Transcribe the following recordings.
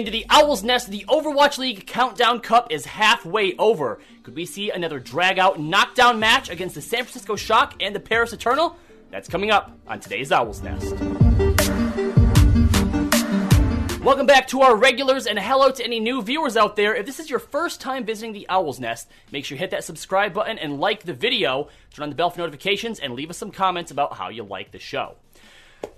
Into the Owl's Nest, the Overwatch League Countdown Cup is halfway over. Could we see another drag-out knockdown match against the San Francisco Shock and the Paris Eternal? That's coming up on today's Owl's Nest. Welcome back to our regulars and hello to any new viewers out there. If this is your first time visiting the Owl's Nest, make sure you hit that subscribe button and like the video, turn on the bell for notifications, and leave us some comments about how you like the show.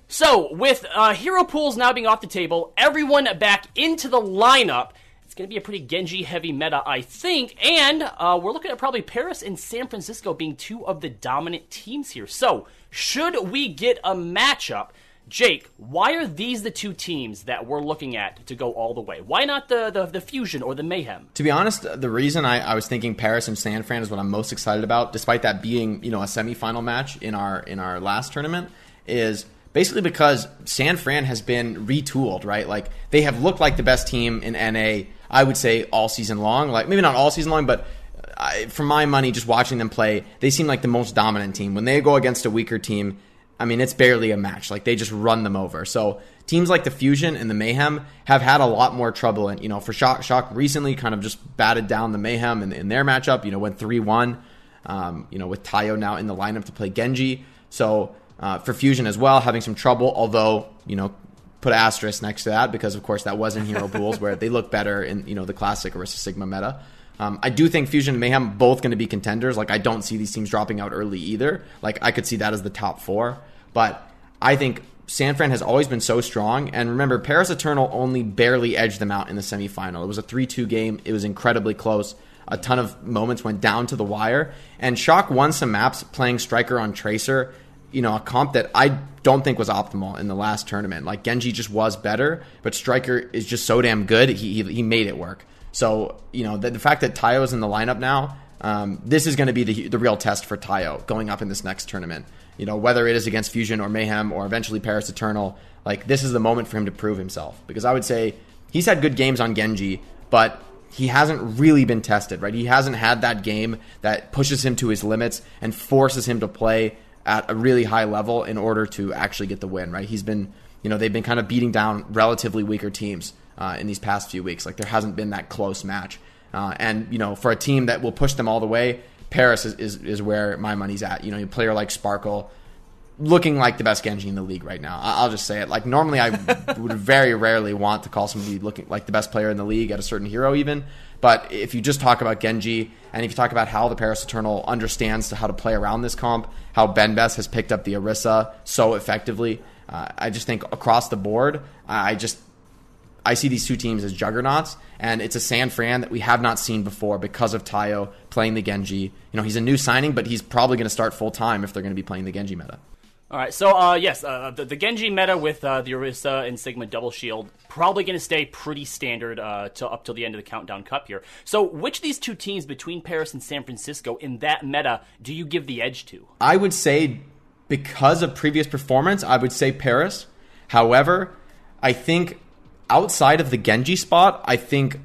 So, with uh, hero pools now being off the table, everyone back into the lineup, it's going to be a pretty Genji heavy meta, I think. And uh, we're looking at probably Paris and San Francisco being two of the dominant teams here. So, should we get a matchup? Jake, why are these the two teams that we're looking at to go all the way? Why not the, the, the Fusion or the Mayhem? To be honest, the reason I, I was thinking Paris and San Fran is what I'm most excited about, despite that being you know a semifinal match in our in our last tournament, is basically because San Fran has been retooled, right? Like they have looked like the best team in NA, I would say all season long. Like maybe not all season long, but I, for my money, just watching them play, they seem like the most dominant team. When they go against a weaker team, I mean, it's barely a match. Like they just run them over. So teams like the Fusion and the Mayhem have had a lot more trouble. And you know, for Shock, Shock recently kind of just batted down the Mayhem in, in their matchup. You know, went three one. Um, you know, with Tayo now in the lineup to play Genji. So uh, for Fusion as well, having some trouble. Although you know, put asterisk next to that because of course that was in Hero Pools where they look better in you know the classic Orisa Sigma meta. Um, I do think Fusion and Mayhem both going to be contenders. Like I don't see these teams dropping out early either. Like I could see that as the top four, but I think San Fran has always been so strong. And remember, Paris Eternal only barely edged them out in the semifinal. It was a 3 2 game, it was incredibly close. A ton of moments went down to the wire. And Shock won some maps playing Striker on Tracer you know, a comp that I don't think was optimal in the last tournament. Like Genji just was better, but Striker is just so damn good. He he, he made it work. So you know the, the fact that Tayo is in the lineup now, um, this is going to be the the real test for Tayo going up in this next tournament. You know whether it is against Fusion or Mayhem or eventually Paris Eternal, like this is the moment for him to prove himself. Because I would say he's had good games on Genji, but he hasn't really been tested, right? He hasn't had that game that pushes him to his limits and forces him to play at a really high level in order to actually get the win, right? He's been, you know, they've been kind of beating down relatively weaker teams uh, in these past few weeks. Like there hasn't been that close match. Uh, and, you know, for a team that will push them all the way, Paris is, is, is where my money's at. You know, a player like Sparkle looking like the best Genji in the league right now. I'll just say it. Like normally, I would very rarely want to call somebody looking like the best player in the league at a certain hero, even. But if you just talk about Genji and if you talk about how the Paris Eternal understands to how to play around this comp, how Ben Best has picked up the Orisa so effectively, uh, I just think across the board, I just I see these two teams as juggernauts, and it's a San Fran that we have not seen before because of Tayo playing the Genji. You know, he's a new signing, but he's probably going to start full time if they're going to be playing the Genji meta. All right, so uh, yes, uh, the, the, Genji meta with uh, the Orisa and Sigma double shield probably going to stay pretty standard uh, to, up till the end of the Countdown Cup here. So, which of these two teams between Paris and San Francisco in that meta do you give the edge to? I would say because of previous performance, I would say Paris. However, I think outside of the Genji spot, I think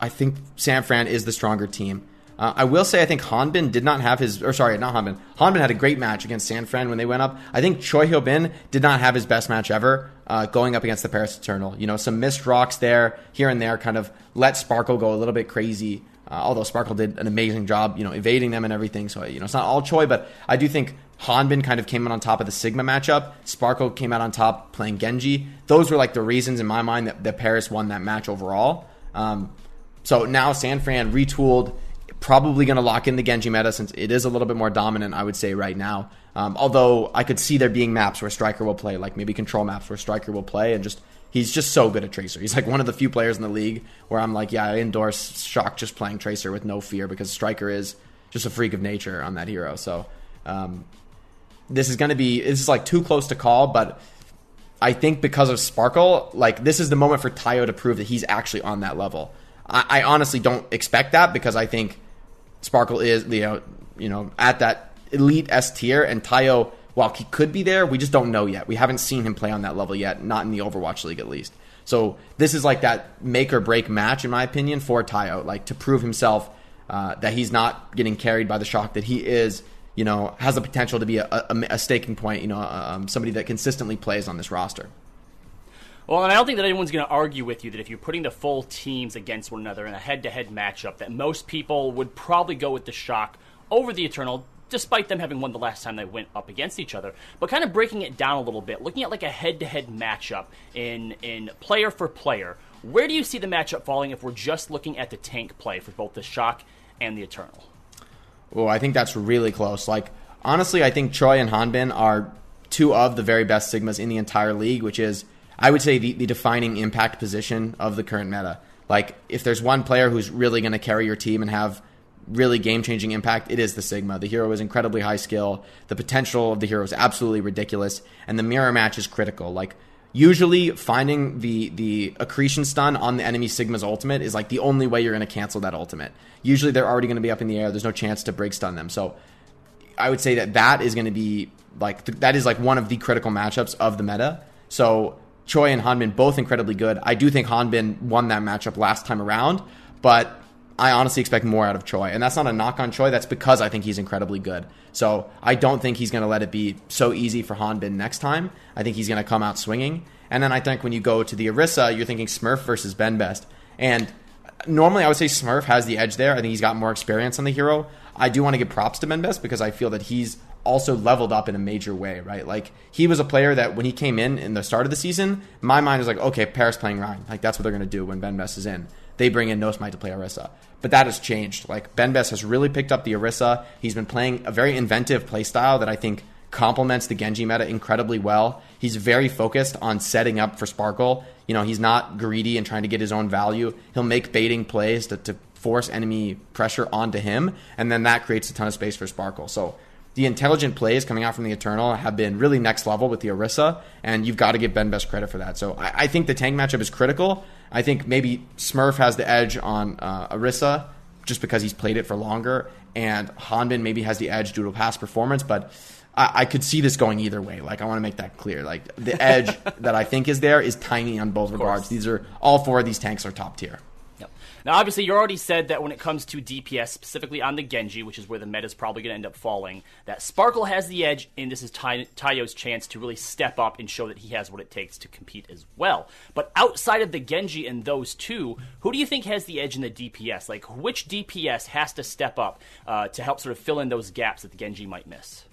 I think San Fran is the stronger team. Uh, I will say I think Hanbin did not have his, or sorry, not Hanbin. Hanbin had a great match against San Fran when they went up. I think Choi Hyo Bin did not have his best match ever uh, going up against the Paris Eternal. You know, some missed rocks there, here and there, kind of let Sparkle go a little bit crazy. Uh, although Sparkle did an amazing job, you know, evading them and everything. So you know, it's not all Choi, but I do think Hanbin kind of came out on top of the Sigma matchup. Sparkle came out on top playing Genji. Those were like the reasons in my mind that, that Paris won that match overall. Um, so now San Fran retooled probably going to lock in the Genji meta since it is a little bit more dominant, I would say, right now. Um, although I could see there being maps where Striker will play, like maybe control maps where Striker will play, and just he's just so good at Tracer. He's like one of the few players in the league where I'm like, yeah, I endorse Shock just playing Tracer with no fear because Striker is just a freak of nature on that hero. So um, this is going to be this is like too close to call, but I think because of Sparkle, like this is the moment for Tayo to prove that he's actually on that level. I, I honestly don't expect that because I think Sparkle is you know you know at that elite S tier, and Tayo, while he could be there, we just don't know yet. We haven't seen him play on that level yet, not in the Overwatch League at least. So this is like that make or break match, in my opinion, for Tayo, like to prove himself uh, that he's not getting carried by the shock, that he is, you know, has the potential to be a, a, a staking point, you know, um, somebody that consistently plays on this roster. Well, and I don't think that anyone's going to argue with you that if you're putting the full teams against one another in a head-to-head matchup, that most people would probably go with the Shock over the Eternal, despite them having won the last time they went up against each other. But kind of breaking it down a little bit, looking at like a head-to-head matchup in in player for player, where do you see the matchup falling if we're just looking at the tank play for both the Shock and the Eternal? Well, I think that's really close. Like honestly, I think Choi and Hanbin are two of the very best Sigmas in the entire league, which is I would say the, the defining impact position of the current meta. Like if there's one player who's really going to carry your team and have really game changing impact, it is the Sigma. The hero is incredibly high skill. The potential of the hero is absolutely ridiculous, and the mirror match is critical. Like usually finding the the accretion stun on the enemy Sigma's ultimate is like the only way you're going to cancel that ultimate. Usually they're already going to be up in the air. There's no chance to break stun them. So I would say that that is going to be like th- that is like one of the critical matchups of the meta. So Choi and Hanbin both incredibly good. I do think Hanbin won that matchup last time around, but I honestly expect more out of Choi. And that's not a knock on Choi. That's because I think he's incredibly good. So I don't think he's going to let it be so easy for Hanbin next time. I think he's going to come out swinging. And then I think when you go to the Orisa, you're thinking Smurf versus Ben Best. And normally I would say Smurf has the edge there. I think he's got more experience on the hero. I do want to give props to Ben Best because I feel that he's also leveled up in a major way, right? Like he was a player that when he came in in the start of the season, my mind was like, okay, Paris playing Rein, like that's what they're going to do when Ben Best is in. They bring in Smite to play Orisa, but that has changed. Like Ben Best has really picked up the Orisa. He's been playing a very inventive play style that I think complements the Genji meta incredibly well. He's very focused on setting up for Sparkle. You know, he's not greedy and trying to get his own value. He'll make baiting plays to, to force enemy pressure onto him, and then that creates a ton of space for Sparkle. So the intelligent plays coming out from the Eternal have been really next level with the Orisa, and you've got to give Ben Best credit for that. So I, I, think the tank matchup is critical. I think maybe Smurf has the edge on uh, Orisa just because he's played it for longer, and Hanbin maybe has the edge due to past performance, but I, I could see this going either way. Like I want to make that clear. Like the edge that I think is there is tiny on both regards. These are all four of these tanks are top tier. Now, obviously, you already said that when it comes to DPS, specifically on the Genji, which is where the meta is probably going to end up falling, that Sparkle has the edge, and this is Ty- Tayo's chance to really step up and show that he has what it takes to compete as well. But outside of the Genji and those two, who do you think has the edge in the DPS? Like, which DPS has to step up uh, to help sort of fill in those gaps that the Genji might miss?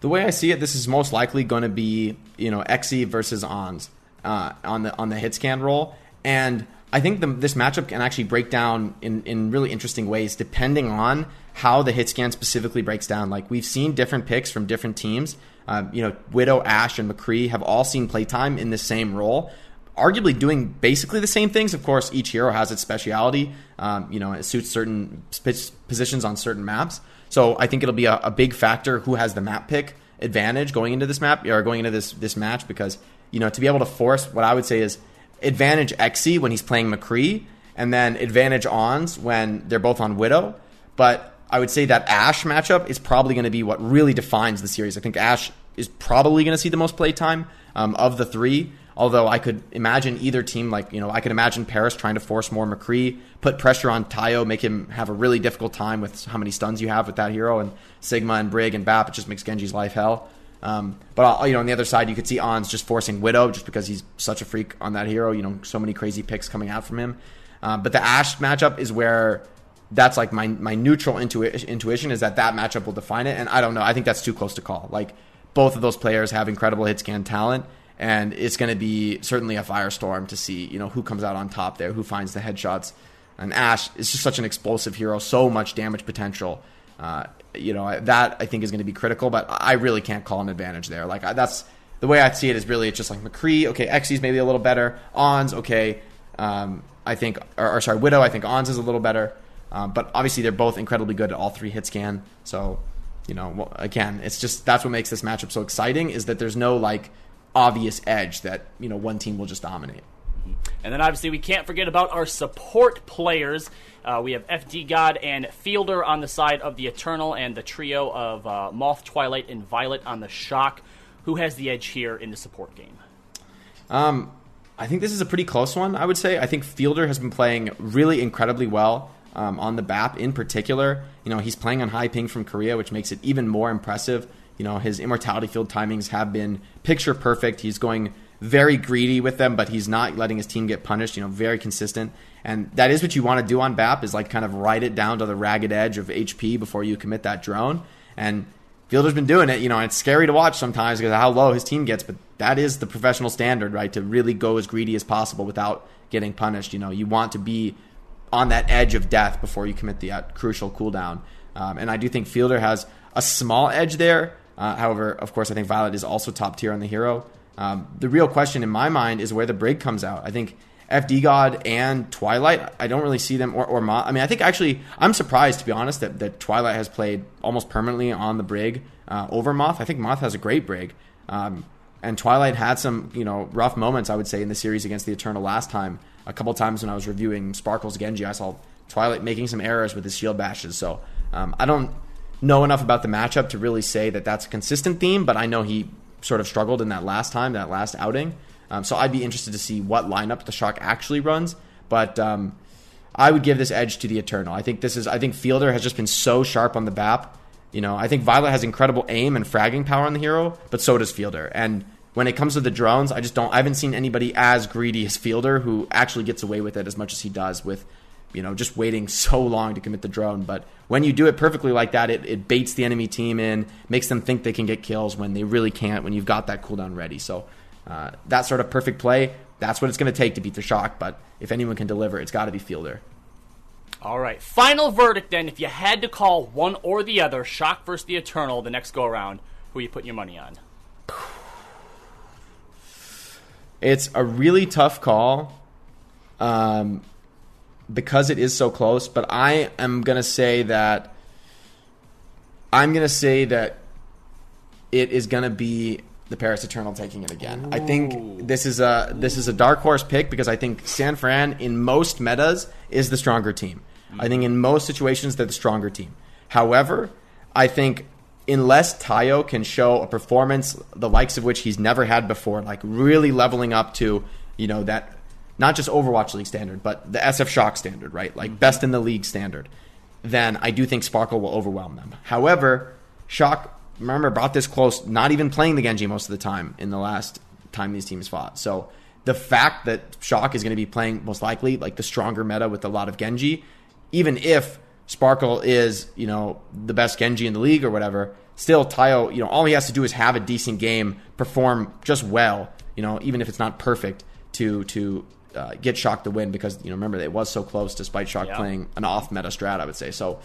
The way I see it, this is most likely going to be, you know, Xe versus Ons uh, on the on the hit scan role, and I think the, this matchup can actually break down in, in really interesting ways depending on how the hit scan specifically breaks down. Like we've seen different picks from different teams. Um, you know, Widow, Ash, and McCree have all seen playtime in the same role, arguably doing basically the same things. Of course, each hero has its speciality. Um, you know, it suits certain positions on certain maps. So I think it'll be a, a big factor who has the map pick advantage going into this map or going into this this match because you know to be able to force what I would say is advantage Xe when he's playing McCree, and then advantage Ons when they're both on Widow. But I would say that Ash matchup is probably going to be what really defines the series. I think Ash is probably going to see the most play time um, of the three. Although I could imagine either team, like, you know, I could imagine Paris trying to force more McCree, put pressure on Tayo, make him have a really difficult time with how many stuns you have with that hero, and Sigma and Brig and Bap, it just makes Genji's life hell. Um, but you know, on the other side, you could see Ons just forcing Widow just because he's such a freak on that hero. You know, so many crazy picks coming out from him. Uh, but the Ash matchup is where that's like my my neutral intu- intuition is that that matchup will define it. And I don't know. I think that's too close to call. Like both of those players have incredible hit scan talent, and it's going to be certainly a firestorm to see you know who comes out on top there, who finds the headshots. And Ash is just such an explosive hero, so much damage potential. Uh, you know that I think is going to be critical, but I really can't call an advantage there. Like that's the way I see it is really it's just like McCree. Okay, Xe's maybe a little better. Ons okay. Um, I think, or, or, sorry, Widow. I think Ons is a little better, um, but obviously they're both incredibly good at all three hit scan. So you know, well, again, it's just that's what makes this matchup so exciting is that there's no like obvious edge that you know one team will just dominate. And then obviously we can't forget about our support players. Uh, we have FD God and Fielder on the side of the Eternal, and the trio of uh, Moth, Twilight, and Violet on the Shock. Who has the edge here in the support game? Um, I think this is a pretty close one. I would say. I think Fielder has been playing really incredibly well um, on the BAP in particular. You know, he's playing on high ping from Korea, which makes it even more impressive. You know, his immortality field timings have been picture perfect. He's going very greedy with them, but he's not letting his team get punished. You know, very consistent, and that is what you want to do on BAP is like kind of ride it down to the ragged edge of HP before you commit that drone. And Fielder's been doing it. You know, and it's scary to watch sometimes because of how low his team gets, but that is the professional standard, right? To really go as greedy as possible without getting punished. You know, you want to be on that edge of death before you commit the uh, crucial cooldown. Um, and I do think Fielder has a small edge there. Uh, however, of course, I think Violet is also top tier on the hero. Um, the real question in my mind is where the Brig comes out. I think FD God and Twilight, I don't really see them, or, or Ma. I mean, I think actually, I'm surprised, to be honest, that, that Twilight has played almost permanently on the Brig uh, over Moth. I think Moth has a great Brig. Um, and Twilight had some, you know, rough moments, I would say, in the series against the Eternal last time. A couple times when I was reviewing Sparkle's Genji, I saw Twilight making some errors with his shield bashes. So um, I don't know enough about the matchup to really say that that's a consistent theme, but I know he sort of struggled in that last time, that last outing. Um, so I'd be interested to see what lineup the Shock actually runs. But um, I would give this edge to the Eternal. I think this is. I think Fielder has just been so sharp on the BAP. You know, I think Violet has incredible aim and fragging power on the hero, but so does Fielder. And when it comes to the drones, I just don't. I haven't seen anybody as greedy as Fielder who actually gets away with it as much as he does with you know, just waiting so long to commit the drone. But when you do it perfectly like that, it, it baits the enemy team in, makes them think they can get kills when they really can't when you've got that cooldown ready. So uh, that sort of perfect play, that's what it's going to take to beat the shock. But if anyone can deliver, it's got to be Fielder. All right. Final verdict then. If you had to call one or the other, Shock versus the Eternal, the next go around, who are you putting your money on? It's a really tough call. Um, because it is so close, but I am going to say that I'm going to say that it is going to be the Paris Eternal taking it again. Ooh. I think this is a this is a dark horse pick because I think San Fran in most metas is the stronger team. Mm-hmm. I think in most situations they're the stronger team. However, I think unless Tayo can show a performance the likes of which he's never had before, like really leveling up to, you know, that not just Overwatch League standard, but the SF Shock standard, right? Like mm-hmm. best in the league standard, then I do think Sparkle will overwhelm them. However, Shock, remember, brought this close, not even playing the Genji most of the time in the last time these teams fought. So the fact that Shock is going to be playing most likely like the stronger meta with a lot of Genji, even if Sparkle is, you know, the best Genji in the league or whatever, still Tayo, you know, all he has to do is have a decent game, perform just well, you know, even if it's not perfect to to uh, get Shock to win because you know remember it was so close despite Shock yeah. playing an off meta strat. I would say so.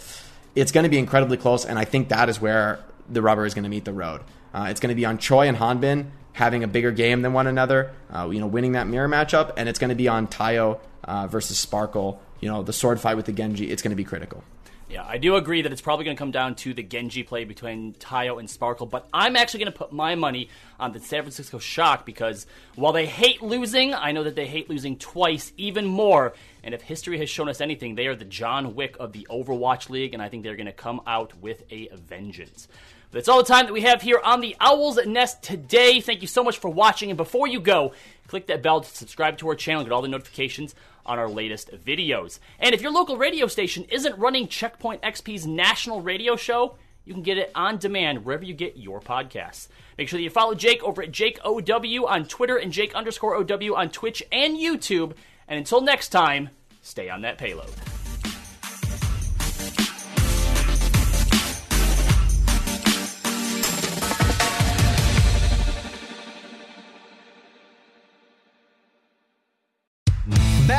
It's going to be incredibly close, and I think that is where the rubber is going to meet the road. Uh, it's going to be on Choi and Hanbin having a bigger game than one another, uh, you know, winning that mirror matchup, and it's going to be on Tayo uh, versus Sparkle. You know, the sword fight with the Genji. It's going to be critical. Yeah, I do agree that it's probably going to come down to the Genji play between Tayo and Sparkle, but I'm actually going to put my money on the San Francisco Shock because while they hate losing, I know that they hate losing twice, even more. And if history has shown us anything, they are the John Wick of the Overwatch League, and I think they're going to come out with a vengeance. That's all the time that we have here on the Owl's Nest today. Thank you so much for watching. And before you go, click that bell to subscribe to our channel and get all the notifications on our latest videos. And if your local radio station isn't running Checkpoint XP's national radio show, you can get it on demand wherever you get your podcasts. Make sure that you follow Jake over at Jake OW on Twitter and Jake underscore OW on Twitch and YouTube. And until next time, stay on that payload.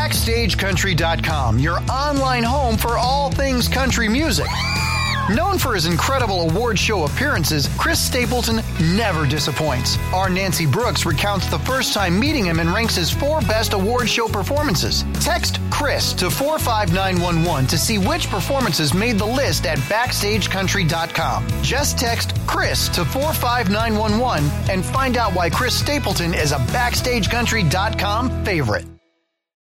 BackstageCountry.com, your online home for all things country music. Known for his incredible award show appearances, Chris Stapleton never disappoints. Our Nancy Brooks recounts the first time meeting him and ranks his four best award show performances. Text Chris to 45911 to see which performances made the list at BackstageCountry.com. Just text Chris to 45911 and find out why Chris Stapleton is a BackstageCountry.com favorite.